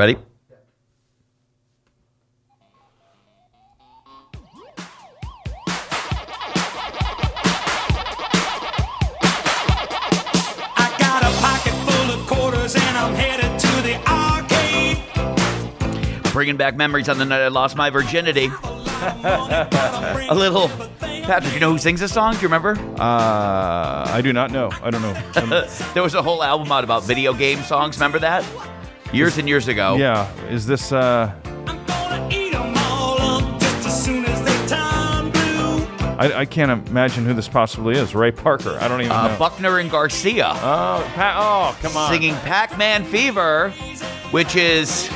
Ready? I got a pocket full of quarters and I'm headed to the arcade. Bringing back memories on the night I lost my virginity. A little. Patrick, you know who sings this song? Do you remember? Uh, I do not know. I don't know. Um, There was a whole album out about video game songs. Remember that? Years and years ago. yeah, is this? Uh, I'm gonna eat 'em all up just as soon as they turn blue. I, I can't imagine who this possibly is. Ray Parker. I don't even Uh, know. Buckner and Garcia oh, pa- oh, come on. singing Pac Man Fever, which is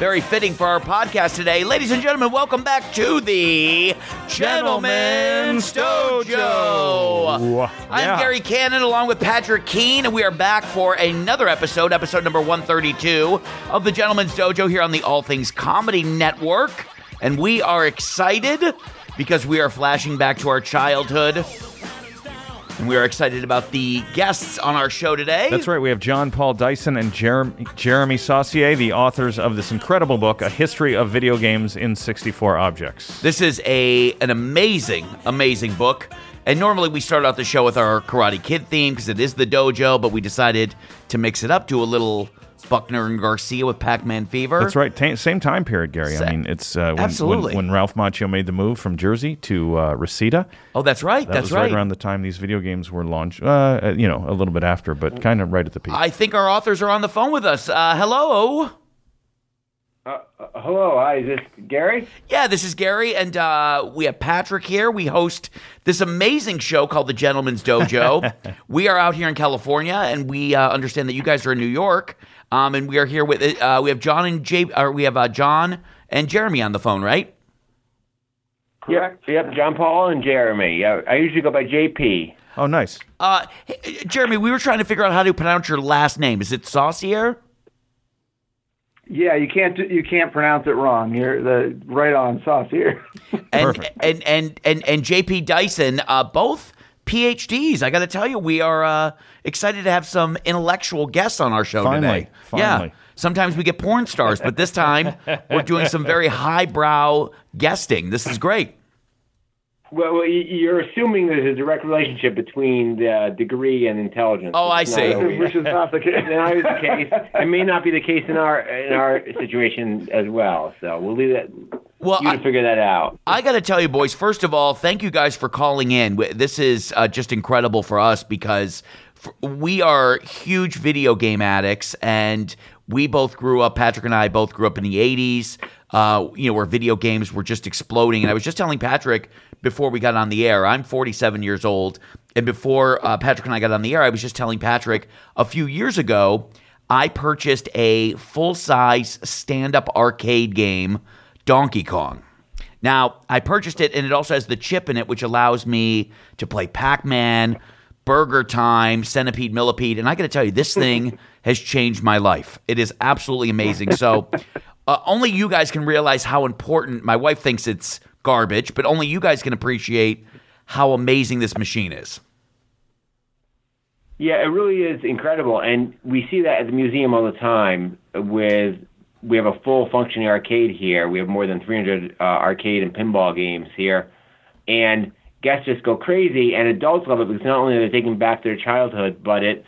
very fitting for our podcast today. Ladies and gentlemen, welcome back to the Gentleman's Dojo. I'm Yeah. Gary Cannon along with Patrick Keene, and we are back for another episode, episode number 132 of the Gentleman's Dojo here on the All Things Comedy Network. And we are excited because we are flashing back to our childhood. And we are excited about the guests on our show today. That's right. We have John Paul Dyson and Jeremy, Jeremy Saucier, the authors of this incredible book, A History of Video Games in 64 Objects. This is a an amazing, amazing book. And normally we start out the show with our Karate Kid theme because it is the dojo, but we decided to mix it up to a little Buckner and Garcia with Pac-Man Fever. That's right. Ta same time period, Gary. Sa- I mean, it's uh, when, Absolutely. When, when Ralph Macchio made the move from Jersey to uh, Reseda. Oh, that's right. That that's was right. right. around the time these video games were launched. Uh, uh, you know, a little bit after, but kind of right at the peak. I think our authors are on the phone with us. Uh, hello. Hello, hi, is this Gary? Yeah, this is Gary, and uh, we have Patrick here. We host this amazing show called The Gentleman's Dojo. we are out here in California, and we uh, understand that you guys are in New York. Um, and we are here with uh, we have John and Jay, or we have uh, John and Jeremy on the phone, right? Correct. Yep, yep, John Paul and Jeremy. Yeah, I usually go by JP. oh, nice. Uh, hey, Jeremy, we were trying to figure out how to pronounce your last name. Is it Saucier? Yeah, you can't you can't pronounce it wrong. You're the right on Saucier. and, Perfect. and and and and JP Dyson, uh, both PhDs. I got to tell you, we are uh, excited to have some intellectual guests on our show Finally, today. finally. Yeah. Sometimes we get porn stars, but this time we're doing some very highbrow guesting. This is great. Well, well, you're assuming there's a direct relationship between the degree and intelligence. Oh, I see. not Which is not the case. Not the case. It may not be the case in our in our situation as well. So we'll leave that Well, you I- to figure that out. I got to tell you, boys, first of all, thank you guys for calling in. This is uh, just incredible for us because we are huge video game addicts and we both grew up, Patrick and I both grew up in the 80s, uh, you know, where video games were just exploding. And I was just telling Patrick before we got on the air, I'm 47 years old. And before uh, Patrick and I got on the air, I was just telling Patrick a few years ago, I purchased a full size stand up arcade game, Donkey Kong. Now, I purchased it and it also has the chip in it, which allows me to play Pac Man, Burger Time, Centipede, Millipede. And I got to tell you, this thing has changed my life. It is absolutely amazing. So, uh, only you guys can realize how important my wife thinks it's garbage, but only you guys can appreciate how amazing this machine is. Yeah, it really is incredible, and we see that at the museum all the time. With we have a full functioning arcade here. We have more than 300 uh, arcade and pinball games here, and guests just go crazy. And adults love it because not only are they taking back their childhood, but it's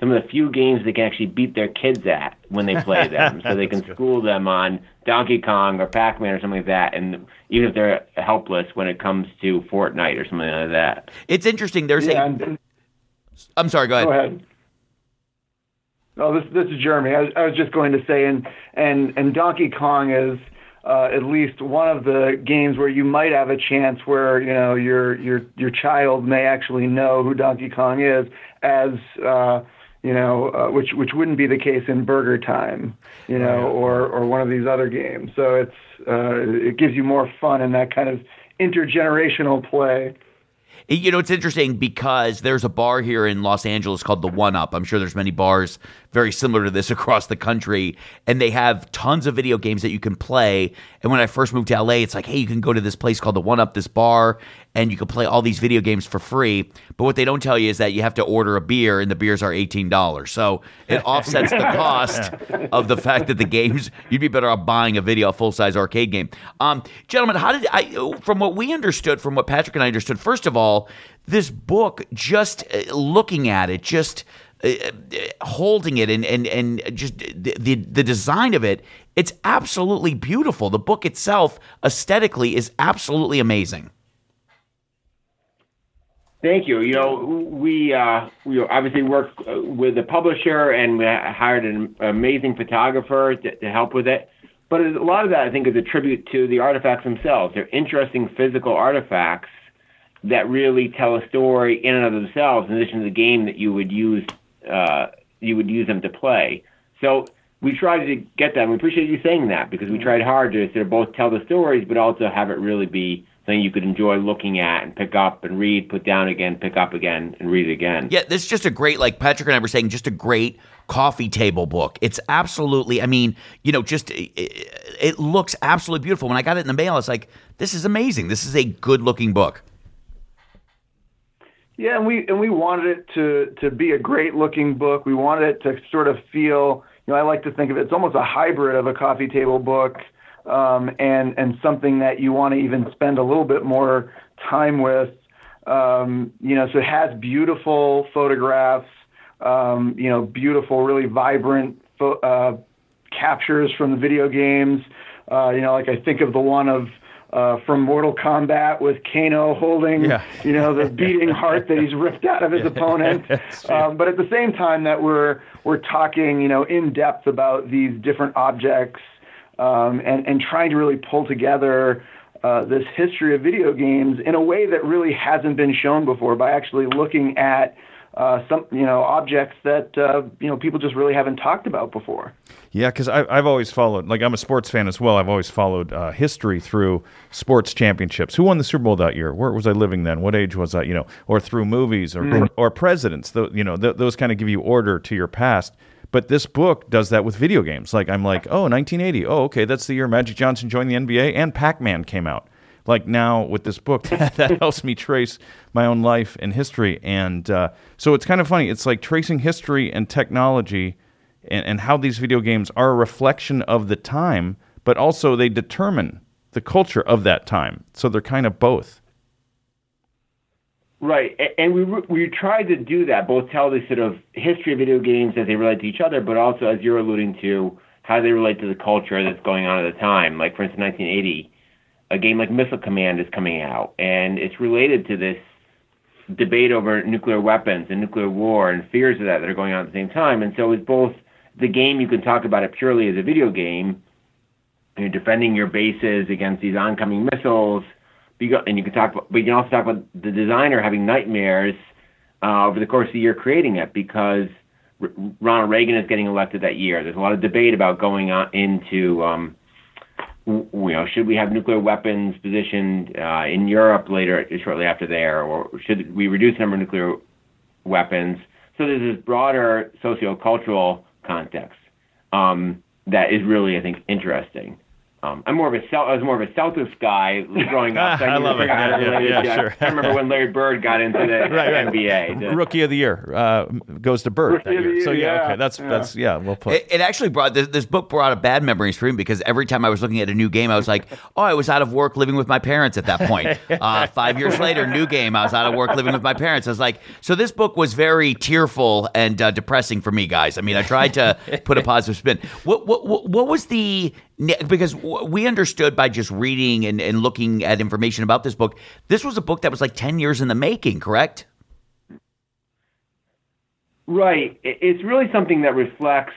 some of the few games they can actually beat their kids at when they play them. so they can school them on Donkey Kong or Pac-Man or something like that, and even if they're helpless when it comes to Fortnite or something like that. It's interesting. There's Yeah, a. I'm sorry, go ahead. go ahead. Oh, this this is Jeremy. I was, I was just going to say, and and and Donkey Kong is uh, at least one of the games where you might have a chance where you know your your your child may actually know who Donkey Kong is, as uh, you know, uh, which which wouldn't be the case in Burger Time, you know, or or one of these other games. So it's uh, it gives you more fun in that kind of intergenerational play. You know, it's interesting because there's a bar here in Los Angeles called the One Up. I'm sure there's many bars very similar to this across the country, and they have tons of video games that you can play. And when I first moved to LA, it's like, hey, you can go to this place called the One Up, this bar, and you can play all these video games for free. But what they don't tell you is that you have to order a beer, and the beers are eighteen dollars. So it offsets the cost of the fact that the games you'd be better off buying a video, a full size arcade game. Um, gentlemen, how did I? From what we understood, from what Patrick and I understood, first of all, this book, just uh, looking at it, just uh, uh, holding it and and and just the, the the design of it, it's absolutely beautiful. The book itself, aesthetically, is absolutely amazing. Thank you. You know, we uh, we obviously work uh, with the publisher and we hired an amazing photographer to, to help with it. But a lot of that, I think, is a tribute to the artifacts themselves. They're interesting physical artifacts that really tell a story in and of themselves, in addition to the game that you would use uh, you would use them to play. So we tried to get that. We appreciate you saying that because we tried hard to sort of both tell the stories, but also have it really be something you could enjoy looking at and pick up and read, put down again, pick up again, and read again. Yeah, this is just a great, like Patrick and I were saying, just a great coffee table book. It's absolutely, I mean, you know, just it, it looks absolutely beautiful. When I got it in the mail, I was like, this is amazing. This is a good looking book. Yeah, and we and we wanted it to to be a great looking book. We wanted it to sort of feel, you know, I like to think of it, it's almost a hybrid of a coffee table book um, and and something that you want to even spend a little bit more time with. Um, you know, so it has beautiful photographs, um, you know, beautiful, really vibrant pho- uh, captures from the video games. Uh, you know, like I think of the one of uh, from Mortal Kombat with Kano holding, Yeah. you know, the beating heart that he's ripped out of his opponent. Um, but at the same time that we're we're talking, you know, in depth about these different objects um, and and trying to really pull together uh, this history of video games in a way that really hasn't been shown before by actually looking at uh, some you know objects that uh, you know people just really haven't talked about before. Yeah, because I've always followed, like, I'm a sports fan as well. I've always followed uh, history through sports championships. Who won the Super Bowl that year? Where was I living then? What age was I? You know, or through movies or, or presidents. Tho- you know, th- those kind of give you order to your past. But this book does that with video games. Like, I'm like, oh, 1980. Oh, okay, that's the year Magic Johnson joined the NBA and Pac Man came out. Like now with this book, that helps me trace my own life and history. And uh, so it's kind of funny. It's like tracing history and technology and, and how these video games are a reflection of the time, but also they determine the culture of that time. So they're kind of both. Right, and we we tried to do that, both tell the sort of history of video games as they relate to each other, but also as you're alluding to, how they relate to the culture that's going on at the time. Like for instance, 1980, a game like Missile Command is coming out, and it's related to this debate over nuclear weapons and nuclear war and fears of that that are going on at the same time. And so it's both the game you can talk about it purely as a video game, you're defending your bases against these oncoming missiles. And you can talk, about, but you can also talk about the designer having nightmares uh, over the course of the year creating it because R- Ronald Reagan is getting elected that year. There's a lot of debate about going on into, um, you know, should we have nuclear weapons positioned uh, in Europe later, shortly after there, or should we reduce the number of nuclear weapons? So there's this broader sociocultural context um, that is really, I think, interesting. Um, I'm more of a Cel- I was more of a Celtics guy growing up. so I knew love it. Yeah, guys yeah, yeah, sure. I remember when Larry Bird got into the Right, right. NBA. The- Rookie of the year uh, goes to Bird that Rookie of the year. So yeah, yeah, okay, that's yeah. that's yeah, well put. It, it actually brought this, this book brought a bad memories for me because every time I was looking at a new game, I was like, "Oh, I was out of work living with my parents at that point." Uh, five years later, new game, I was out of work living with my parents. I was like, so this book was very tearful and uh, depressing for me, guys. I mean, I tried to put a positive spin. What what what, what was the because we understood by just reading and, and looking at information about this book, this was a book that was like ten years in the making, correct? Right. It's really something that reflects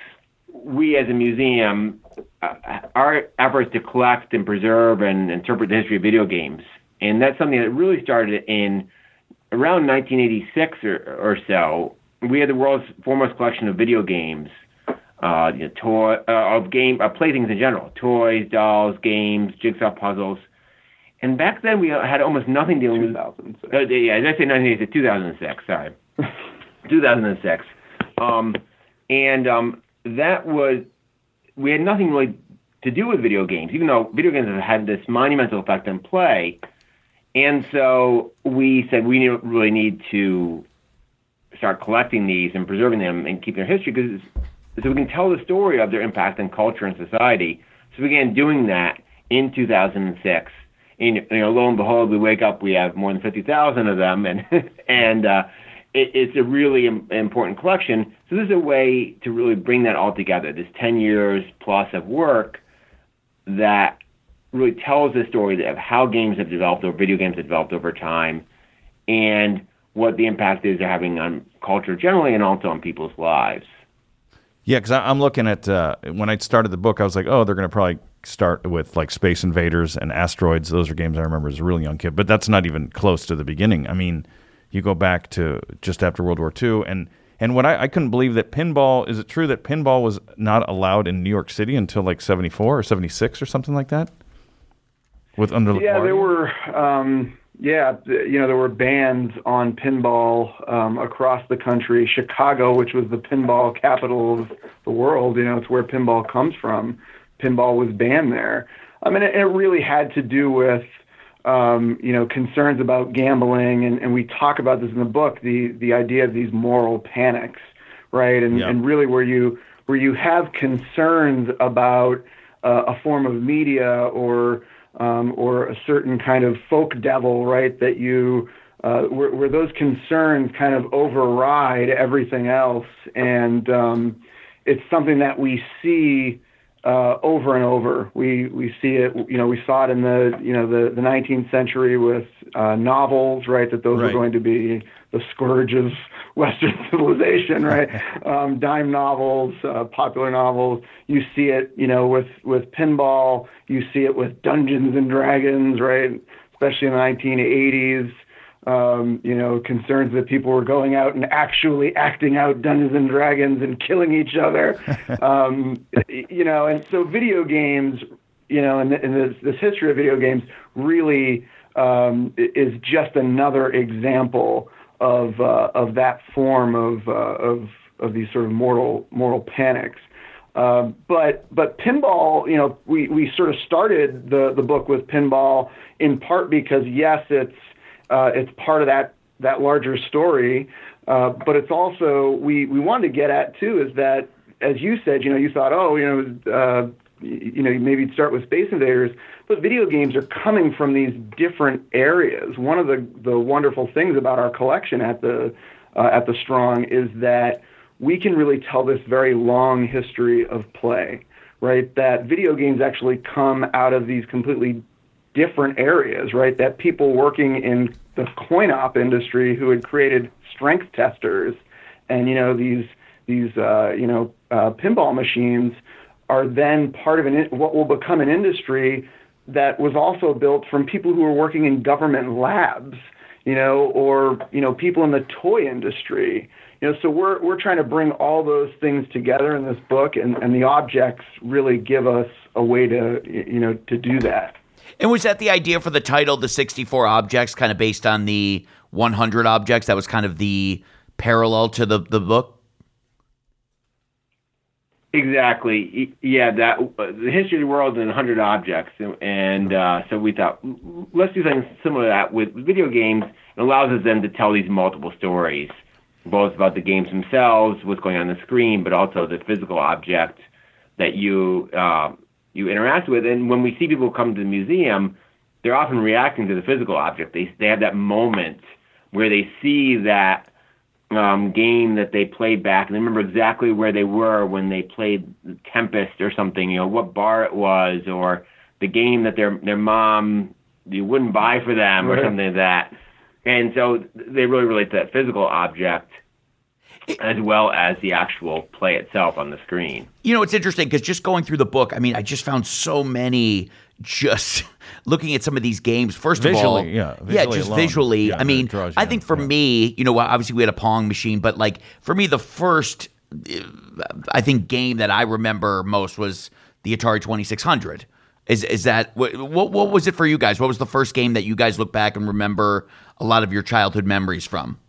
we as a museum, uh, our efforts to collect and preserve and interpret the history of video games. And that's something that really started in around 1986 or, or so. We had the world's foremost collection of video games, uh, you know, toy, uh, of game, uh, playthings in general, toys, dolls, games, jigsaw puzzles. And back then we had almost nothing dealing with 2006. uh, yeah, did I say 1986? 2006. Sorry, 2006. Um, and um, that was we had nothing really to do with video games, even though video games have had this monumental effect on play. And so we said we really need to start collecting these and preserving them and keeping their history because so we can tell the story of their impact on culture and society. So we began doing that in 2006. And you know, lo and behold, we wake up, we have more than 50,000 of them, and and uh, it, it's a really Im- important collection. So this is a way to really bring that all together. This 10 years plus of work that really tells the story of how games have developed or video games have developed over time, and what the impact is they're having on culture generally and also on people's lives. Yeah, because I'm looking at uh, when I started the book, I was like, oh, they're going to probably start with like Space Invaders and Asteroids. Those are games I remember as a really young kid, but that's not even close to the beginning. I mean, you go back to just after World War II, and and what I, I couldn't believe that pinball is it true that pinball was not allowed in New York City until like '74 or '76 or something like that? With under the Yeah, there were. Um, yeah, you know, there were bans on pinball um, across the country. Chicago, which was the pinball capital of the world, you know, it's where pinball comes from. Pinball was banned there. I mean, it, it really had to do with, um, you know, concerns about gambling, and, and we talk about this in the book. The the idea of these moral panics, right? And Yeah. and really where you where you have concerns about uh, a form of media or um, or a certain kind of folk devil, right? That you uh, where, where those concerns kind of override everything else, and um, it's something that we see uh, over and over. We we see it. You know, we saw it in the you know the the 19th century with uh, novels, right? That those Right. were going to be the scourge of Western civilization, right? um, dime novels, uh, popular novels. You see it, you know, with with pinball. You see it with Dungeons and Dragons, right? Especially in the 1980s. Um, you know, concerns that people were going out and actually acting out Dungeons and Dragons and killing each other. um, you know, and so video games, you know, and, and this, this history of video games really um, is just another example of uh, of that form of uh, of of these sort of mortal mortal panics. Um, but but pinball, you know, we, we sort of started the, the book with pinball in part because yes, it's uh, it's part of that that larger story, uh, but it's also we we wanted to get at too is that as you said, you know, you thought, oh, you know, uh, you know, maybe you'd start with Space Invaders, but video games are coming from these different areas. One of the the wonderful things about our collection at the uh, at the Strong is that we can really tell this very long history of play, right? That video games actually come out of these completely different areas, right? That people working in the coin op industry who had created strength testers and you know these these uh, you know uh, pinball machines are then part of an what will become an industry that was also built from people who were working in government labs, you know, or you know people in the toy industry. You know, so we're we're trying to bring all those things together in this book, and, and the objects really give us a way to you know to do that. And was that the idea for the title, the 64 objects, kind of based on the 100 objects? That was kind of the parallel to the, the book? Exactly. Yeah, that the history of the world in 100 objects, and uh, so we thought let's do something similar to that with video games. It allows us then to tell these multiple stories, both about the games themselves, what's going on the screen, but also the physical object that you uh, you interact with. And when we see people come to the museum, they're often reacting to the physical object. They they have that moment where they see that um, game that they played back, and they remember exactly where they were when they played Tempest or something. You know what bar it was, or the game that their their mom you wouldn't buy for them, or Right. something like that. And so they really relate to that physical object as well as the actual play itself on the screen. You know, it's interesting because just going through the book, I mean, I just found so many just looking at some of these games. First of all, Visually, yeah, yeah, just alone. visually. Yeah, I mean, it draws you I think for yeah. me, you know, obviously we had a Pong machine, but like for me, the first, uh, I think, game that I remember most was the Atari Twenty Six Hundred. Is is that what, what? What was it for you guys? What was the first game that you guys look back and remember a lot of your childhood memories from?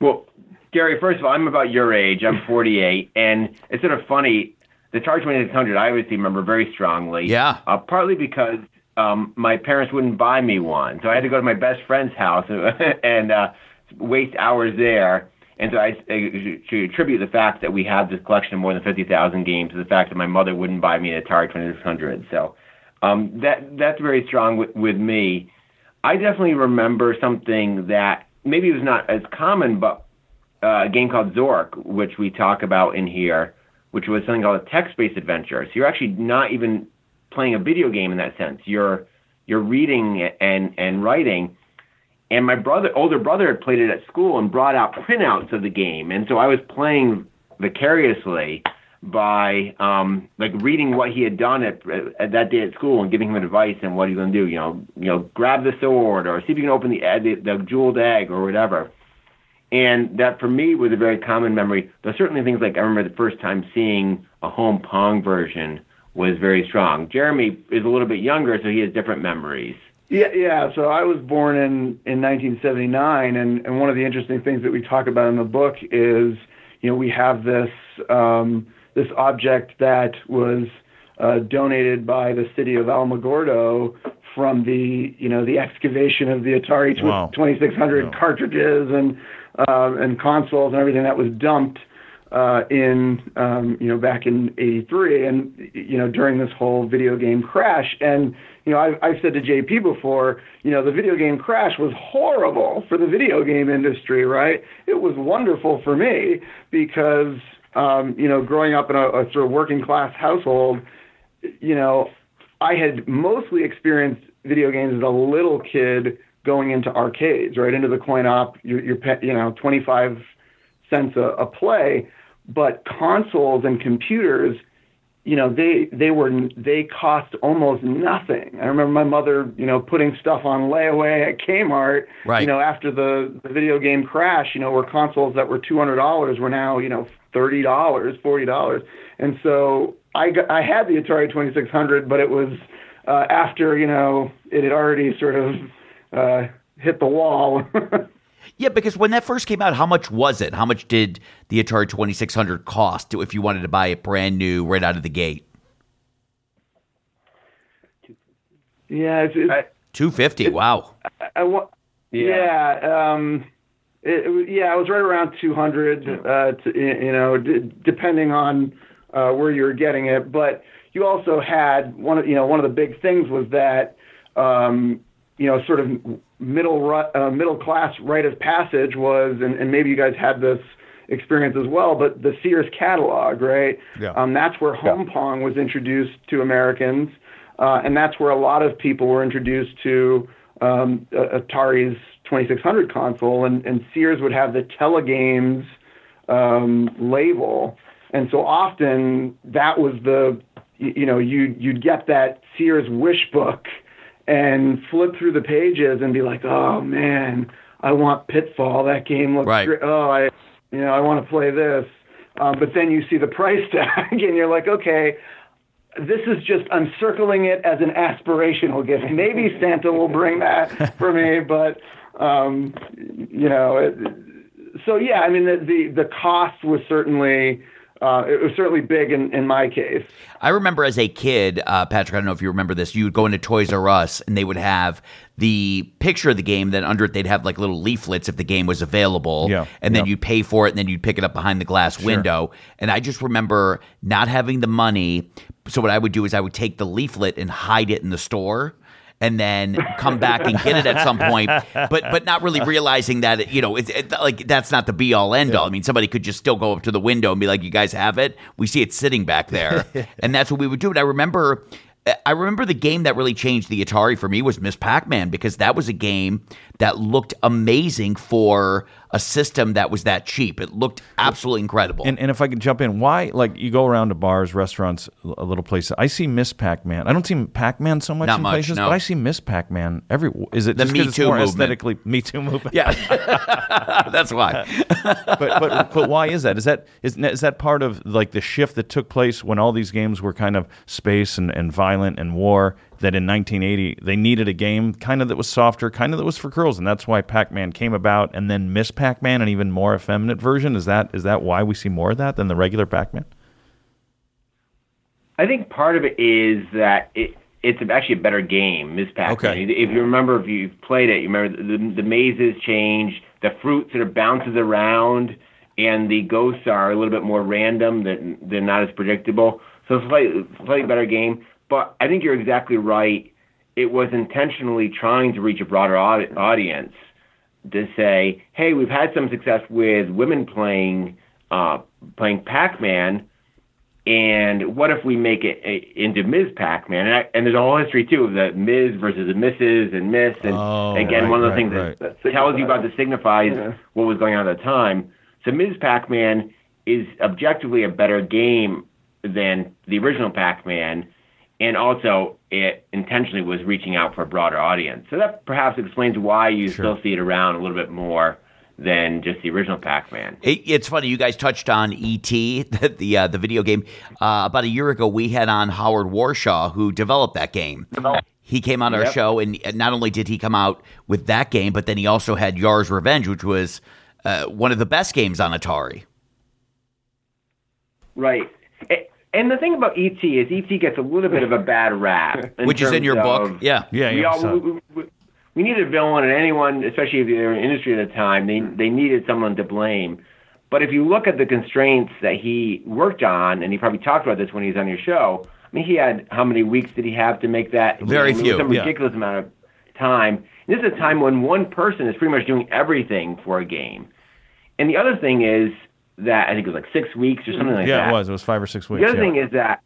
Well, Gary, first of all, I'm about your age. I'm 48, and it's sort of funny. The Atari 2600 I obviously remember very strongly. Yeah. Uh, partly because um, my parents wouldn't buy me one, so I had to go to my best friend's house and uh, waste hours there. And so I, I should attribute the fact that we have this collection of more than 50,000 games to the fact that my mother wouldn't buy me an Atari 2600. So um, that that's very strong with, with me. I definitely remember something that maybe it was not as common, but uh, a game called Zork, which we talk about in here, which was something called a text-based adventure. So you're actually not even playing a video game in that sense. You're you're reading and and writing. And my brother, older brother, had played it at school and brought out printouts of the game, and so I was playing vicariously by um, like reading what he had done at, at that day at school and giving him advice and what he's going to do. You know, you know, grab the sword or see if you can open the the, the jeweled egg or whatever. And that for me was a very common memory. There's certainly things like I remember the first time seeing a home Pong version was very strong. Jeremy is a little bit younger, so he has different memories. Yeah, yeah. So I was born in in 1979, and and one of the interesting things that we talk about in the book is, you know, we have this um, this object that was uh, donated by the city of Alamogordo from the you know the excavation of the Atari tw- Wow. 2600 Yeah. cartridges and uh, and consoles and everything that was dumped uh, in um, you know back in '83 and you know during this whole video game crash. And you know I've, I've said to JP before you know the video game crash was horrible for the video game industry right? It was wonderful for me because um, you know growing up in a, a sort of working class household you know I had mostly experienced video games as a little kid going into arcades right? Into the coin op you're, you're pa- you know 25 cents a, a play. But consoles and computers you know they they were they cost almost nothing. I remember my mother you know putting stuff on layaway at kmart Right. you know after the, the video game crash you know where consoles that were $200 were now you know $30 $40 and so i got, i had the atari 2600 but it was uh, after you know it had already sort of uh, hit the wall Yeah, because when that first came out, how much was it? How much did the Atari 2600 cost if you wanted to buy it brand new right out of the gate? yeah it's, it's, 250. Wow. I wa- yeah. um, it, it, yeah, it was right around 200, uh, to, you know, d- depending on uh, where you were getting it. But you also had one of, you know, one of the big things was that, um, you know, sort of middle uh, middle class rite of passage was, and, and maybe you guys had this experience as well, but the Sears catalog, right? Yeah. Um, that's where home pong was introduced to Americans, uh, and that's where a lot of people were introduced to um, Atari's 2600 console, and, and Sears would have the Telegames um, label, and so often that was the, you, you know, you you'd get that Sears wish book and flip through the pages and be like, oh man, I want Pitfall. That game looks Right. great. Oh, I, you know, I want to play this. Um, but then you see the price tag and you're like, okay, this is just I'm circling it as an aspirational gift. Maybe Santa will bring that for me, but um, you know, it, so yeah, I mean the the, the cost was certainly uh, it was certainly big in, in my case. I remember as a kid, uh, Patrick, I don't know if you remember this, you would go into Toys R Us and they would have the picture of the game, then under it they'd have like little leaflets if the game was available. Yeah, And then yeah. you'd pay for it and then you'd pick it up behind the glass window. And I just remember not having the money. So what I would do is I would take the leaflet and hide it in the store. And then come back and get it at some point, but but not really realizing that it, you know it's it, like that's not the be all end all. I mean, somebody could just still go up to the window and be like, "You guys have it? We see it sitting back there," and that's what we would do. And I remember, I remember the game that really changed the Atari for me was Miss Pac-Man because that was a game that looked amazing for a system that was that cheap. It looked absolutely incredible. And, and if I could jump in, why like you go around to bars, restaurants, a little place. I see Miss Pac-Man. I don't see Pac-Man so much Not in much, places, no. but I see Miss Pac-Man every. Is it The just Me Too more movement. aesthetically Me Too movement? yeah, that's why. but, but but why is that? Is that is is that part of like the shift that took place when all these games were kind of space and, and violent and war? That in 1980 they needed a game kind of that was softer, kind of that was for girls, and that's why Pac-Man came about. And then Miss Pac-Man, an even more effeminate version. Is that is that why we see more of that than the regular Pac-Man? I think part of it is that it it's actually a better game, Miss Pac-Man. Okay. If you remember, if you've played it, you remember the, the mazes change, the fruit sort of bounces around, and the ghosts are a little bit more random. That they're not as predictable. So it's a slightly, slightly better game. But I think you're exactly right. It was intentionally trying to reach a broader audience to say, hey, we've had some success with women playing uh, playing Pac-Man, and what if we make it uh, into Ms. Pac-Man? And, I, and there's a whole history too of the Ms. versus the Mrs. and Miss, and Oh, again, right, one of the right, things right. that That tells you about the signifies Yeah. what was going on at the time. So Ms. Pac-Man is objectively a better game than the original Pac-Man, and also it intentionally was reaching out for a broader audience. So that perhaps explains why you Sure. still see it around a little bit more than just the original Pac-Man. It, it's funny you guys touched on ET, the the, uh, the video game. Uh, about a year ago, we had on Howard Warshaw, who developed that game. He came on our Yep. show, and not only did he come out with that game, but then he also had Yar's Revenge, which was uh, one of the best games on Atari. Right. And the thing about ET is ET gets a little bit of a bad rap, Which is in your book, yeah. Yeah, we yeah. all so- we, we, we needed a villain, and anyone, especially if they're in industry at the time, they they needed someone to blame. But if you look at the constraints that he worked on, and he probably talked about this when he was on your show. I mean, he had how many weeks did he have to make that? Very I mean, few, Some yeah. ridiculous amount of time. This is a time when one person is pretty much doing everything for a game. And the other thing is that I think it was like six weeks or something like yeah, that. Yeah, it was. It was five or six weeks. The other yeah. thing is that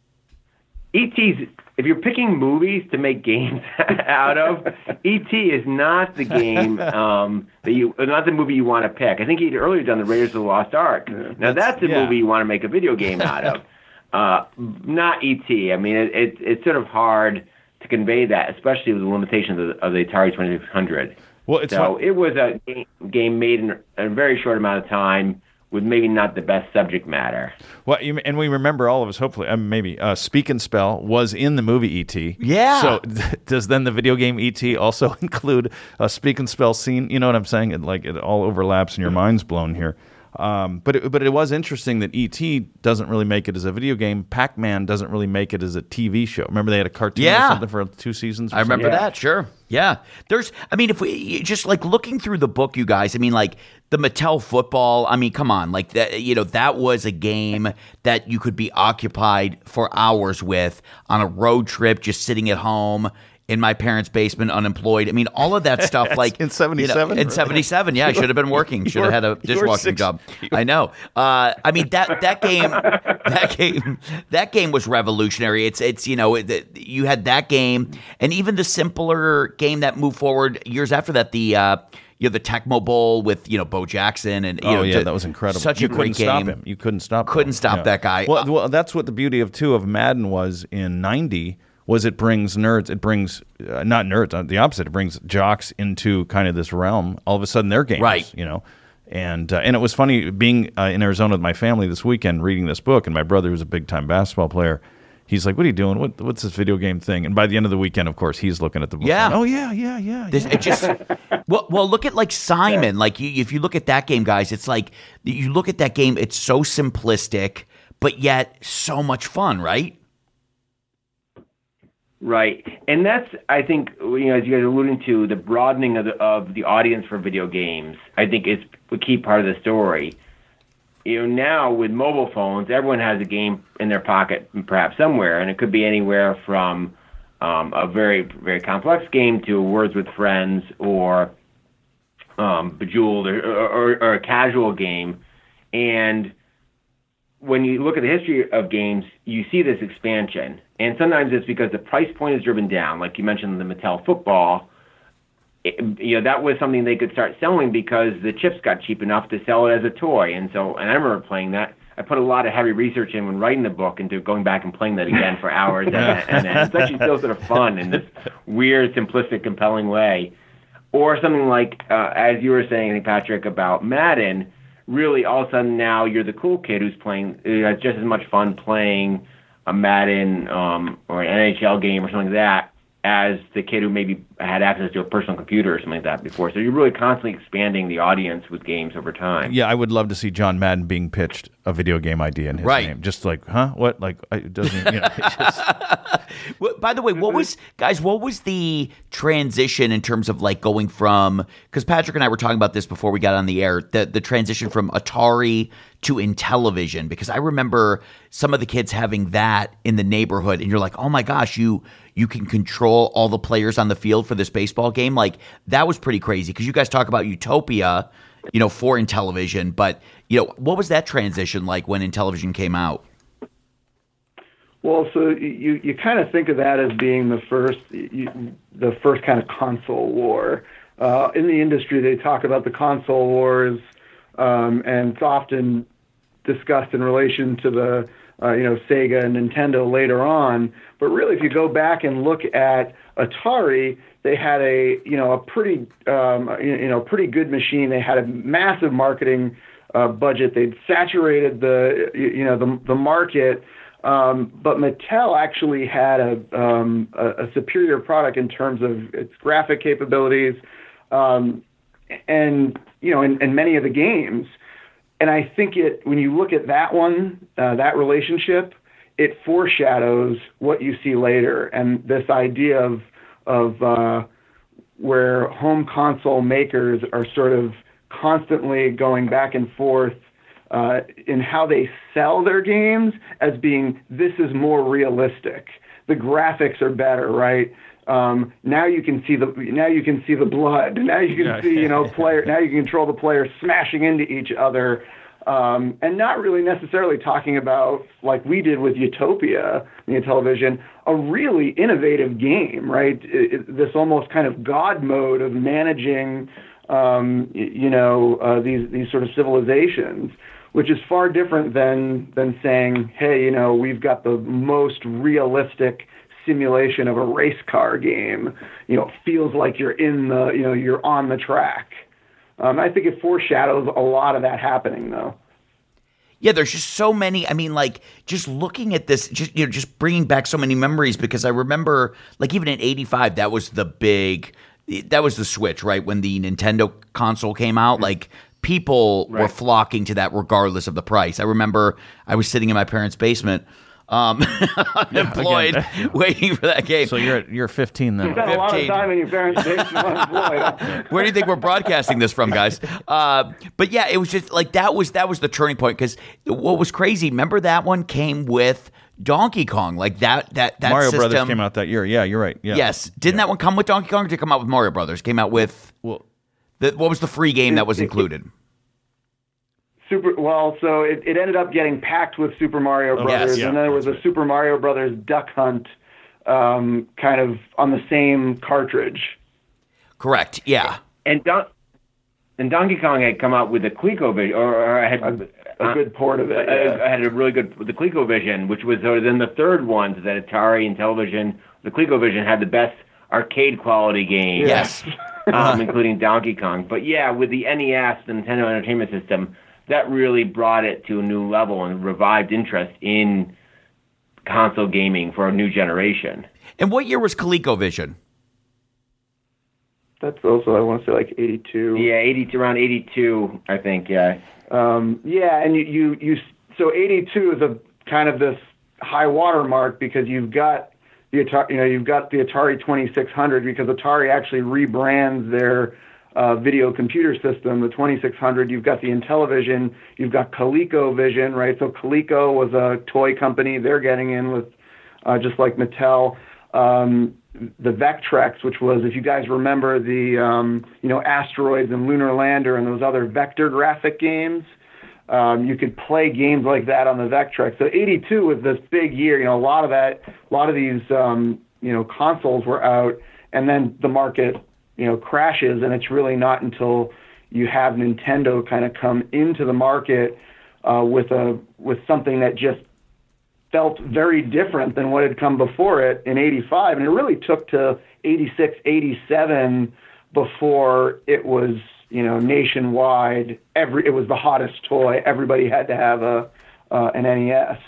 ET's if you're picking movies to make games out of, ET is not the game um, that you not the movie you want to pick. I think he'd earlier done the Raiders of the Lost Ark. now that's the yeah. movie you want to make a video game out of, uh, not ET. I mean, it, it, it's sort of hard to convey that, especially with the limitations of the, of the Atari 2600. Well, it's so fun- it was a game, game made in a very short amount of time with maybe not the best subject matter. Well, you, and we remember all of us, hopefully, um, maybe uh, Speak and Spell was in the movie E.T. Yeah. So does then the video game E.T. also include a Speak and Spell scene? You know what I'm saying? It, like it all overlaps and your mind's blown here. Um, but it, but it was interesting that E.T. doesn't really make it as a video game. Pac-Man doesn't really make it as a TV show. Remember they had a cartoon Yeah. or something for two seasons. or I remember something? that. Sure. Yeah. There's. I mean, if we just like looking through the book, you guys. I mean, like the Mattel football. I mean, come on. Like that. You know, that was a game that you could be occupied for hours with on a road trip, just sitting at home. In my parents' basement, unemployed. I mean, all of that stuff. Like In 77? you know, in '77, yeah, I should have been working. Should have had a dishwashing six- job. I know. Uh, I mean that that game, that game, that game was revolutionary. It's it's you know it, you had that game, and even the simpler game that moved forward years after that, the uh, you know the Tecmo Bowl with you know Bo Jackson and you oh know, yeah, to- that was incredible. Such you a great couldn't game. stop him. You couldn't stop. Couldn't him. stop that guy. Well, well, that's what the beauty of two of Madden was in '90 was it brings nerds. It brings uh, not nerds. uh, The opposite. It brings jocks into kind of this realm. All of a sudden, they're gamers. Right. You know. And uh, and it was funny being uh, in Arizona with my family this weekend, reading this book, and my brother, who's a big time basketball player, he's like, "What are you doing? What, what's this video game thing?" And by the end of the weekend, of course, he's looking at the book. Yeah. going, oh yeah, yeah, yeah. This, yeah. it just well, well, look at like Simon. Like you, if you look at that game, guys, it's like you look at that game. It's so simplistic, but yet so much fun, right? Right, and that's I think you know as you guys are alluding to the broadening of the of the audience for video games. I think is a key part of the story. You know now with mobile phones, everyone has a game in their pocket, perhaps somewhere, and it could be anywhere from um, a very very complex game to Words with Friends or um, Bejeweled or, or, or a casual game, and when you look at the history of games, you see this expansion. And sometimes it's because the price point is driven down. Like you mentioned, the Mattel football, it, you know, that was something they could start selling because the chips got cheap enough to sell it as a toy. And so, and I remember playing that. I put a lot of heavy research in when writing the book into going back and playing that again for hours. and, and, and it's actually still sort of fun in this weird, simplistic, compelling way. Or something like, uh, as you were saying, Patrick, about Madden, really all of a sudden now you're the cool kid who's playing, who has just as much fun playing a Madden um, or an NHL game or something like that as the kid who maybe had access to a personal computer or something like that before. So you're really constantly expanding the audience with games over time. Yeah, I would love to see John Madden being pitched a video game idea in his Right. name. Just like, huh? What? Like, it doesn't. You know, it's just, By the way, what was guys? What was the transition in terms of like going from? Because Patrick and I were talking about this before we got on the air. The the transition from Atari to Intellivision. Because I remember some of the kids having that in the neighborhood, and you're like, oh my gosh, you you can control all the players on the field for this baseball game. Like that was pretty crazy. Because you guys talk about Utopia, you know, for Intellivision, but you know, what was that transition like when Intellivision came out? Well, so you you kind of think of that as being the first you, the first kind of console war. Uh, in the industry, they talk about the console wars, um, and it's often discussed in relation to the uh, you know Sega and Nintendo later on. But really, if you go back and look at Atari, they had a you know a pretty um, you know pretty good machine. They had a massive marketing uh, budget. They'd saturated the you you know the the market. Um, but Mattel actually had a, um, a, a superior product in terms of its graphic capabilities, um, and you know, in, in many of the games. And I think it, when you look at that one, uh, that relationship, it foreshadows what you see later, and this idea of of uh, where home console makers are sort of constantly going back and forth uh, in how they sell their games as being this is more realistic. The graphics are better, right? Um, now you can see the now you can see the blood. Now you can Yeah. see you know player. Now you can control the players smashing into each other. Um, and not really necessarily talking about like we did with Utopia, the Intellivision, a really innovative game, right? It, it, this almost kind of God mode of managing, um, you know, uh, these these sort of civilizations, which is far different than than saying, hey, you know, we've got the most realistic simulation of a race car game. You know, feels like you're in the, you know, you're on the track. Um, I think it foreshadows a lot of that happening, though. Yeah, there's just so many. I mean, like just looking at this, just you know, just bringing back so many memories because I remember, like even in '85, that was the big, that was the switch, right? When the Nintendo console came out, like people were flocking to that regardless of the price. I remember I was sitting in my parents' basement, um, unemployed, again. waiting for that game. so you're you're 15 then. You spent a lot of time in your parents' basement unemployed. Where do you think we're broadcasting this from, guys? Uh, but yeah, it was just like that was that was the turning point because what was crazy. Remember that one came with Donkey Kong, like that that that Mario system. Brothers came out that year. Yeah, you're right. Yeah. Yes, didn't that one come with Donkey Kong? or Did it come out with Mario Brothers? Came out with Well, the, what was the free game that was included? Super well, so it, it ended up getting packed with Super Mario Oh, Brothers, yes, yeah, and then there was that's a Super Mario Brothers Duck Hunt, um, kind of on the same cartridge. Correct. Yeah. And Don- and Donkey Kong had come out with the ColecoVision, or, or I had A good port of it. I, yeah. I had a really good the ColecoVision, which was sort of then the third one, so that Atari and Intellivision. The ColecoVision had the best arcade quality games, Yes. um, including Donkey Kong. But yeah, with the NES, the Nintendo Entertainment System, that really brought it to a new level and revived interest in console gaming for a new generation. And what year was ColecoVision? That's also I want to say like 82. Yeah, eighty around eighty two, I think. Yeah. Um, yeah, and you, you, you, so 82 is a kind of this high water mark because you've got the Atari, you know, you've got the Atari 2600 because Atari actually rebrands their uh, video computer system, the 2600. You've got the Intellivision, you've got ColecoVision, right? So Coleco was a toy company. They're getting in with, uh, just like Mattel. Um, the Vectrex, which was, if you guys remember, the um, you know asteroids and lunar lander and those other vector graphic games. Um, you could play games like that on the Vectrex. So 82 was this big year. You know, a lot of that, a lot of these um, you know consoles were out, and then the market you know crashes, and it's really not until you have Nintendo kind of come into the market uh, with a with something that just felt very different than what had come before it in 85 and it really took to 86 87 before it was you know nationwide every it was the hottest toy everybody had to have a uh, an NES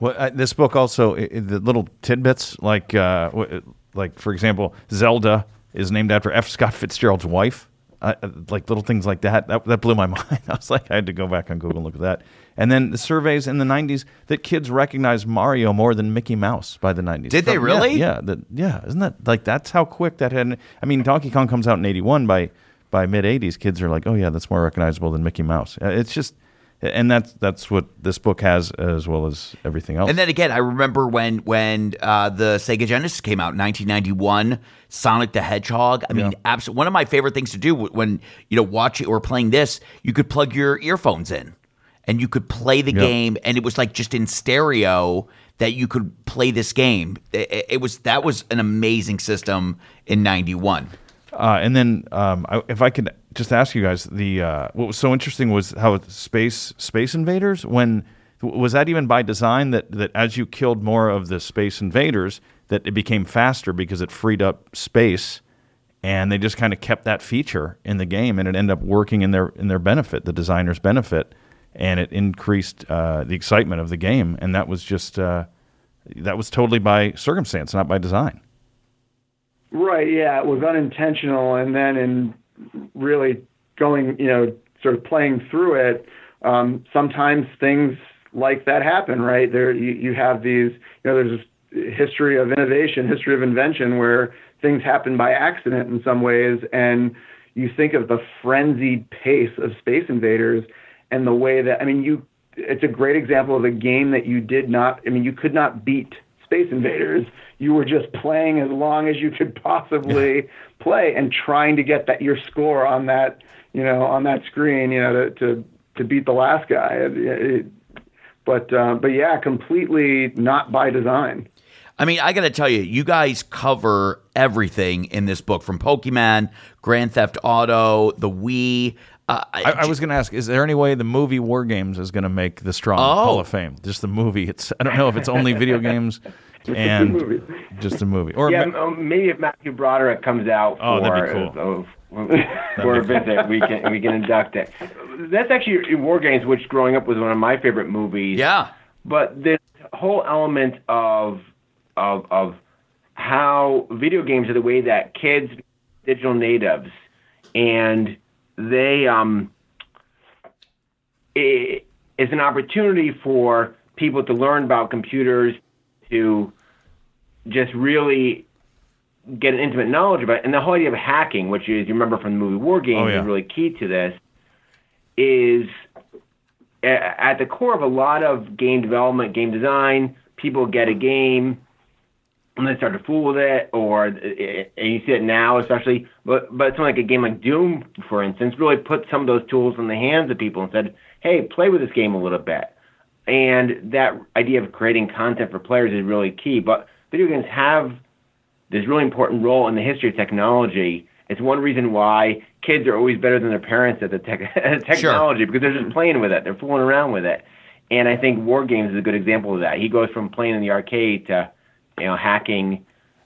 well, uh, this book also i i- the little tidbits like uh, like for example, Zelda is named after F. Scott Fitzgerald's wife. Uh, like little things like that. that. That blew my mind. I was like, I had to go back on Google and look at that. And then the surveys in the '90s that kids recognized Mario more than Mickey Mouse by the '90s. Did they really? Yeah, yeah, that, yeah. Isn't that like that's how quick that had? I mean, Donkey Kong comes out in '81. By by mid '80s, kids are like, oh yeah, that's more recognizable than Mickey Mouse. Uh, It's just, and that's that's what this book has as well as everything else. And then again, I remember when when uh, the Sega Genesis came out in 1991, Sonic the Hedgehog. I mean, Yeah. abs- one of my favorite things to do when you know watching or playing this, you could plug your earphones in, and you could play the Yeah. game, and it was like just in stereo that you could play this game. It, it was that was an amazing system in '91. Uh, and then, um, I, if I could just ask you guys, the uh, what was so interesting was how space Space Invaders when was that even by design that that as you killed more of the Space Invaders that it became faster because it freed up space, and they just kind of kept that feature in the game, and it ended up working in their in their benefit, the designers' benefit, and it increased uh, the excitement of the game, and that was just uh, that was totally by circumstance, not by design. Right. Yeah, it was unintentional, and then in really going, you know, sort of playing through it, um, sometimes things like that happen. Right. There, you, you have these, you know, there's this history of innovation, history of invention, where things happen by accident in some ways, and you think of the frenzied pace of Space Invaders and the way that I mean, you. It's a great example of a game that you did not. I mean, you could not beat Space Invaders. You were just playing as long as you could possibly play and trying to get that your score on that, you know, on that screen, you know, to to, to beat the last guy. It- it- but uh, but yeah, completely not by design. I mean, I got to tell you, you guys cover everything in this book from Pokemon, Grand Theft Auto, the Wii. Uh, I, I was going to ask: Is there any way the movie War Games is going to make the strong Oh. Hall of Fame? Just the movie. It's I don't know if it's only video games and movie. just a movie. Or Yeah, ma- um, maybe if Matthew Broderick comes out Oh, for that'd be cool. uh, for a visit, we can we can induct it. That's actually War Games, which growing up was one of my favorite movies. yeah. But this whole element of of of how video games are the way that kids digital natives and they um it is an opportunity for people to learn about computers to just really get an intimate knowledge about it. And the whole idea of hacking, which is you remember from the movie War Games, Oh, yeah. is really key to this, is at the core of a lot of game development, game design. People get a game and they start to fool with it, or uh, uh, and you see it now, especially. But but something like a game like Doom, for instance, really put some of those tools in the hands of people and said, "Hey, play with this game a little bit." And that idea of creating content for players is really key. But video games have this really important role in the history of technology. It's one reason why kids are always better than their parents at the tech- technology because they're just mm-hmm. playing with it. They're fooling around with it. And I think War Games is a good example of that. He goes from playing in the arcade to, you know, hacking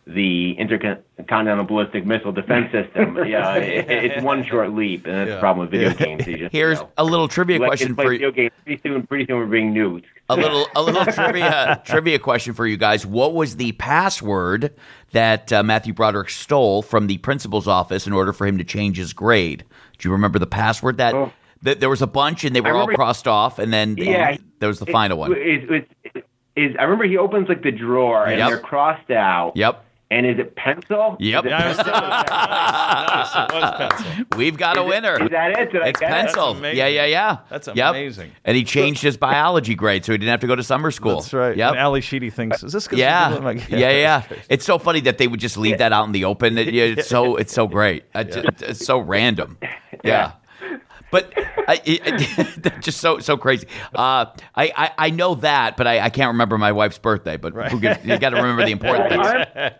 the intercontinental ballistic missile defense system. yeah, it, it's one short leap, and that's the problem with video games. You just, Here's you know, a little trivia question for games. Pretty soon, pretty soon we're being nuked. a little a little trivia trivia question for you guys. What was the password that uh, Matthew Broderick stole from the principal's office in order for him to change his grade? Do you remember the password that? Oh. that there was a bunch and they were all crossed off, and then Yeah, there was the final one. Is, is, I remember he opens like the drawer and Yep. they're crossed out. Yep. And is it pencil? Yep. Is, it Yeah, pencil? nice, it was pencil. We've got a winner. is that it? Did I It's get it? pencil. Yeah, yeah, yeah. That's Yep. amazing. And he changed his biology grade, so he didn't have to go to summer school. That's right. Yep. And Ally Sheedy thinks, "Is this?" 'cause yeah. I'm like, yeah, yeah, that's. It's so funny that they would just leave that out in the open. It- it's so it's so great. It's, it's so random. Yeah. But I, it, it- just so so crazy. Uh, I, I I know that, but I, I can't remember my wife's birthday. But who gives- you got to remember the important things.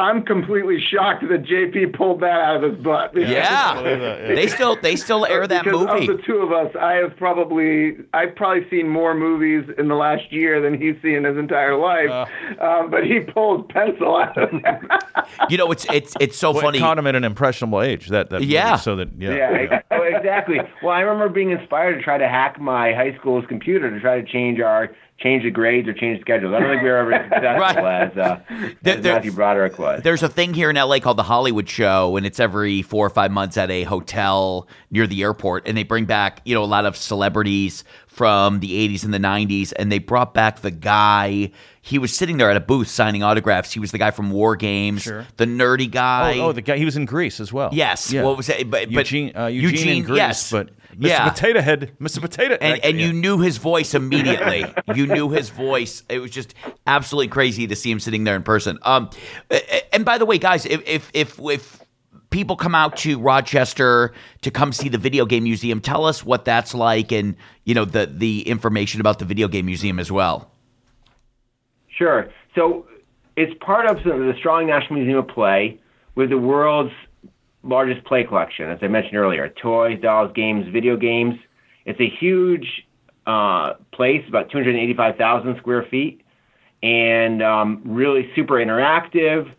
I'm, I'm completely shocked that JP pulled that out of his butt. Yeah, believe yeah. they still they still air that because movie. Of the two of us, I have probably I've probably seen more movies in the last year than he's seen his entire life. Uh. um, but he pulled pencil out of that. You know, it's it's it's so Well, funny. it caught him at an impressionable age. That that Yeah. movie, so that yeah. Yeah, oh, exactly. Well, I remember being inspired to try to hack my high school's computer to try to change our change the grades or change the schedules. I don't think we were ever as successful Right. as, uh, There- as Matthew Broderick was. There's a thing here in LA called the Hollywood Show, and it's every four or five months at a hotel near the airport, and they bring back you know a lot of celebrities from the 80s and the 90s, and they brought back the guy. He was sitting there at a booth signing autographs. He was the guy from War Games, Sure. the nerdy guy. Oh, oh, the guy he was in Grease as well. Yes. Yeah. What was it? But, but Eugene, uh, Eugene, in Grease, yes. but Mr. Yeah. Potato Head, Mr. Potato, and, actually, and you knew his voice immediately. you knew his voice. It was just absolutely crazy to see him sitting there in person. Um, and by the way, guys, if if if, if people come out to Rochester to come see the video game museum, tell us what that's like, and you know the the information about the video game museum as well. Sure. So it's part of the Strong National Museum of Play with the world's largest play collection, as I mentioned earlier toys, dolls, games, video games. It's a huge uh, place, about 285,000 square feet, and um, really super interactive,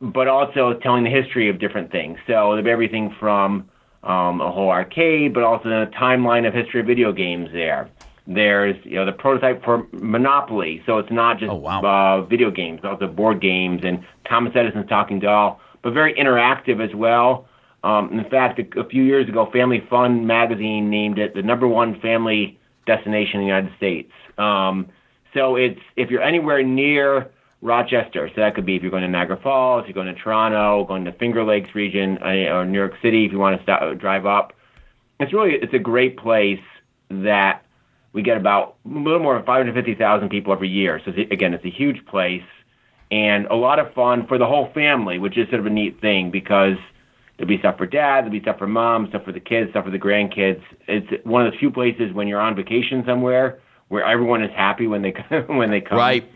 but also telling the history of different things. So everything from um, a whole arcade, but also the timeline of history of video games there. There's you know the prototype for Monopoly, so it's not just Oh, wow. uh, video games, but also board games and Thomas Edison's Talking Doll, but very interactive as well. Um, in fact, a, a few years ago, Family Fun magazine named it the number one family destination in the United States. Um, so it's if you're anywhere near Rochester, so that could be if you're going to Niagara Falls, if you're going to Toronto, going to Finger Lakes region, uh, or New York City, if you want to stop, drive up. It's really it's a great place that we get about a little more than 550,000 people every year. So again, it's a huge place and a lot of fun for the whole family, which is sort of a neat thing because there'll be stuff for dad, there'll be stuff for mom, stuff for the kids, stuff for the grandkids. It's one of the few places when you're on vacation somewhere where everyone is happy when they when they come. Right.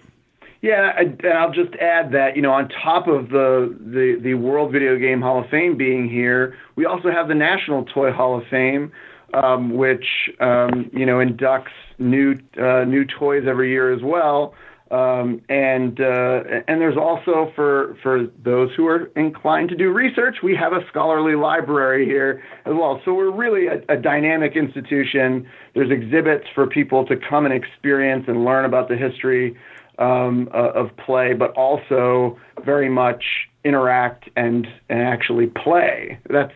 Yeah, and I'll just add that you know on top of the, the the World Video Game Hall of Fame being here, we also have the National Toy Hall of Fame, um, which um, you know inducts new uh, new toys every year as well. Um, and uh, and there's also for for those who are inclined to do research, we have a scholarly library here as well. So we're really a, a dynamic institution. There's exhibits for people to come and experience and learn about the history um, uh, of play, but also very much interact and and actually play. That's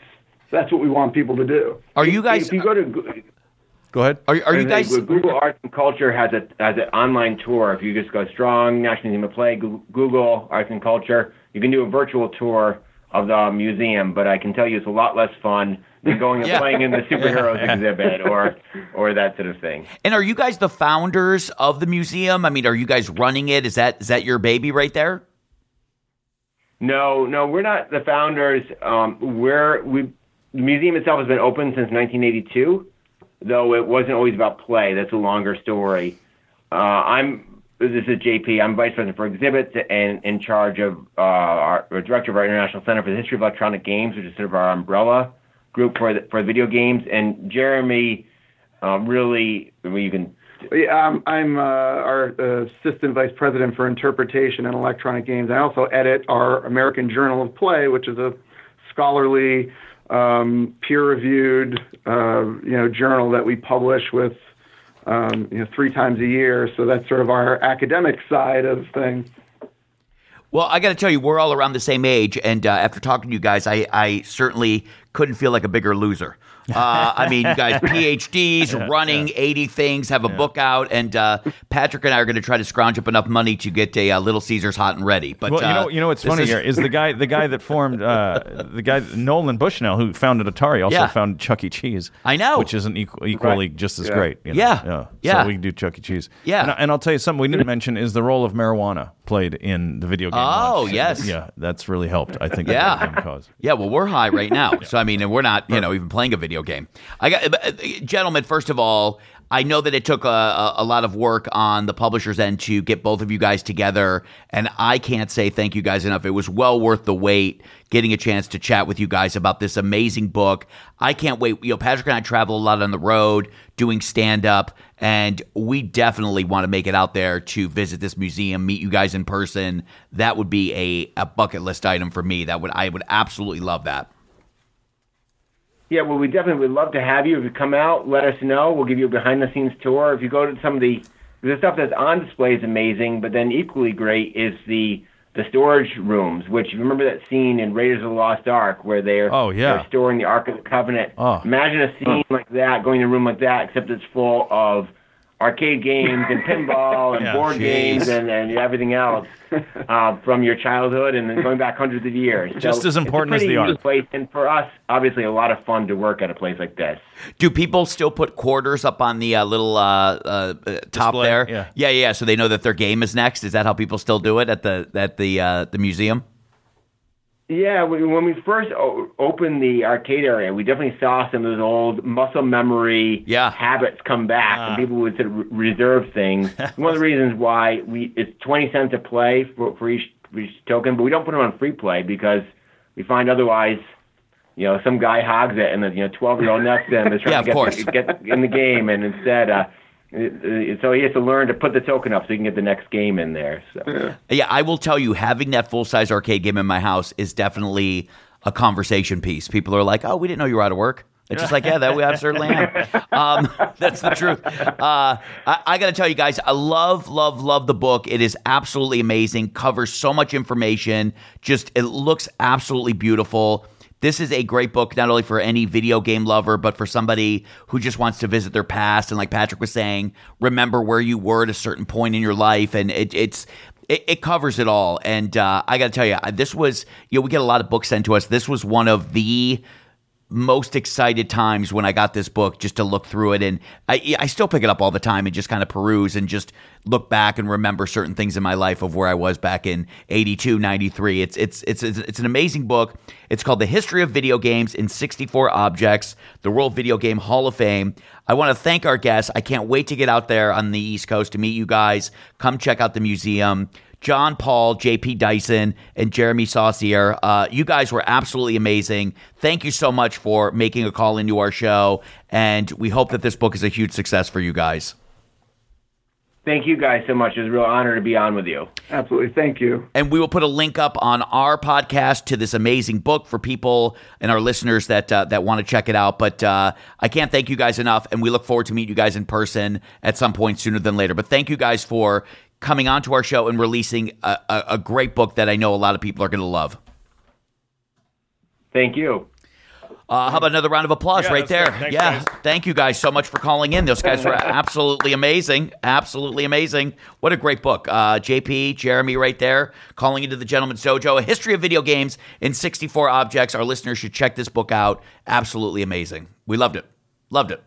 that's what we want people to do. Are you guys? If you go to Go- ahead. Are, are you guys? Google Arts and Culture has a has an online tour. If you just go strong National Museum of Play, Google Arts and Culture, you can do a virtual tour of the museum. But I can tell you, it's a lot less fun than going and Yeah. playing in the superheroes exhibit or or that sort of thing. And are you guys the founders of the museum? I mean, are you guys running it? Is that is that your baby right there? No, no, we're not the founders. Um, we're we the museum itself has been open since 1982, though it wasn't always about play. That's a longer story. Uh, I'm this is JP. I'm vice president for exhibits and in charge of uh, our or director of our International Center for the History of Electronic Games, which is sort of our umbrella group for the, for video games. And Jeremy uh, really, you can um, I'm uh, our assistant vice president for interpretation and electronic games. I also edit our American Journal of Play, which is a scholarly, um, peer-reviewed, uh, you know, journal that we publish with, um, you know, three times a year. So that's sort of our academic side of things. Well, I got to tell you, we're all around the same age, and uh, after talking to you guys, I, I certainly couldn't feel like a bigger loser. Uh, I mean, you guys, PhDs, running 80 things, have a book out, and uh, Patrick and I are going to try to scrounge up enough money to get a uh, Little Caesars hot and ready. But Well, you uh, know, you know what's funny is- here is the guy, the guy that formed, uh, the guy Nolan Bushnell, who founded Atari, also Yeah. founded Chuck E. Cheese. I know. which isn't equal, equally Right. just as Yeah. great. you know? Yeah. yeah, Yeah. So we can do Chuck E. Cheese. Yeah. and, I- and I'll tell you something we didn't mention is the role of marijuana played in the video game. Oh, launch. yes. yeah, that's really helped. I think. Yeah. the video game cause. Yeah, well, we're high right now. So, I mean, and we're not, you know, even playing a video game. I got, uh, gentlemen, first of all, I know that it took a, a, a lot of work on the publisher's end to get both of you guys together. And I can't say thank you guys enough. It was well worth the wait getting a chance to chat with you guys about this amazing book. I can't wait. You know, Patrick and I travel a lot on the road doing stand up, and we definitely want to make it out there to visit this museum, meet you guys in person. That would be a, a bucket list item for me. That would I would absolutely love that. Yeah, well, we definitely would love to have you. If you come out, let us know. We'll give you a behind the scenes tour. If you go to some of the The stuff that's on display is amazing, but then equally great is the the storage rooms. Which you remember that scene in Raiders of the Lost Ark where they're Oh, yeah. they're storing the Ark of the Covenant. Oh. Imagine a scene like that, going in a room like that, except it's full of arcade games and pinball and Yeah, board jeez. games and, and everything else uh, from your childhood and then going back hundreds of years. Just So as important as it's a the pretty Ark. unique Place, and for us, obviously, a lot of fun to work at a place like this. Do people still put quarters up on the uh, little uh, uh, uh, top Display, there? yeah. yeah, yeah. So they know that their game is next. Is that how people still do it at the at the uh, the museum? Yeah, we, when we first o- opened the arcade area, we definitely saw some of those old muscle memory Yeah. habits come back, Ah. and people would sort of reserve things. One of the reasons why we it's twenty cents a play for, for each for each token, but we don't put them on free play because we find otherwise, you know, some guy hogs it, and the you know twelve year old next to him is trying Yeah, to get, get in the game, and instead. uh it- it- so he has to learn to put the token up so he can get the next game in there. So. Yeah, I will tell you, having that full size arcade game in my house is definitely a conversation piece. People are like, "Oh, we didn't know you were out of work." It's just like, yeah, that we absolutely am. Um, that's the truth. Uh, I, I got to tell you guys, I love, love, love the book. It is absolutely amazing. Covers so much information. Just it looks absolutely beautiful. This is a great book, not only for any video game lover, but for somebody who just wants to visit their past. And like Patrick was saying, remember where you were at a certain point in your life. And it, it's, it, it covers it all. And uh, I got to tell you, this was, you know, we get a lot of books sent to us. This was one of the most excited times when I got this book just to look through it. And I, I still pick it up all the time and just kind of peruse and just look back and remember certain things in my life of where I was back in 82, 93. It's, it's, it's, it's, it's an amazing book. It's called The History of Video Games in 64 Objects, the World Video Game Hall of Fame. I want to thank our guests. I can't wait to get out there on the East Coast to meet you guys. Come check out the museum. John Paul, JP Dyson, and Jeremy Saucier. Uh, you guys were absolutely amazing. Thank you so much for making a call into our show, and we hope that this book is a huge success for you guys. Thank you guys so much. It was a real honor to be on with you. Absolutely. Thank you. And we will put a link up on our podcast to this amazing book for people and our listeners that uh, that want to check it out. But uh, I can't thank you guys enough, and we look forward to meet you guys in person at some point sooner than later. But thank you guys for coming onto our show and releasing a, a, a great book that I know a lot of people are going to love. Thank you. Uh, how about another round of applause Yeah, right there? Thanks, yeah, guys. thank you guys so much for calling in. Those guys were absolutely amazing, absolutely amazing. What a great book, uh, JP, Jeremy, right there, calling into the Gentleman's Dojo, a history of video games in 64 objects. Our listeners should check this book out. Absolutely amazing. We loved it, loved it.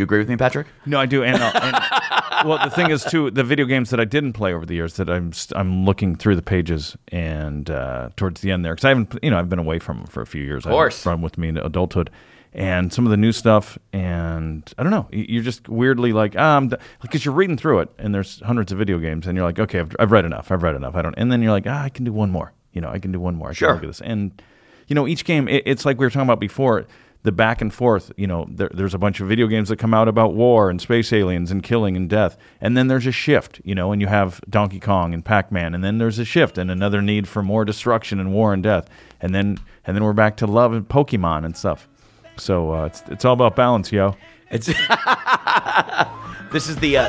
You agree with me, Patrick? No, I do. And, uh, and well, the thing is too, the video games that I didn't play over the years that I'm st- I'm looking through the pages and uh, towards the end there because I haven't you know I've been away from them for a few years. Of course. from with me in adulthood. And some of the new stuff, and I don't know, you're just weirdly like, um, because you're reading through it, and there's hundreds of video games, and you're like, okay, I've, I've read enough, I've read enough, I don't, and then you're like, ah, I can do one more, you know, I can do one more, I can Sure. look at this, and you know, each game, it, it's like we were talking about before, the back and forth. You know, there, there's a bunch of video games that come out about war and space aliens and killing and death, and then there's a shift. You know, and you have Donkey Kong and Pac Man, and then there's a shift and another need for more destruction and war and death, and then and then we're back to love and Pokemon and stuff. So uh, it's it's all about balance, yo. It's this is the. Uh,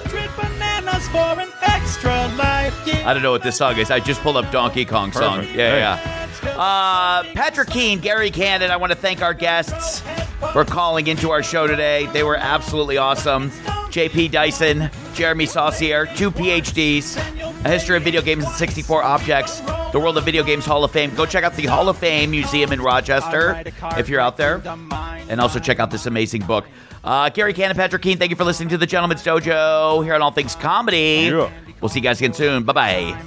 for an extra life. I don't know what this song is. I just pulled up Donkey Kong song. Perfect. Yeah, Hey. yeah. Uh, Patrick Keene, Gary Cannon. I want to thank our guests for calling into our show today. They were absolutely awesome. JP Dyson, Jeremy Saucier, two PhDs, a history of video games and 64 objects, the World of Video Games Hall of Fame. Go check out the Hall of Fame Museum in Rochester if you're out there, and also check out this amazing book. Uh, Gary Cannon, Patrick Keene, thank you for listening to the Gentleman's Dojo here on All Things Comedy. Yeah. We'll see you guys again soon. Bye bye.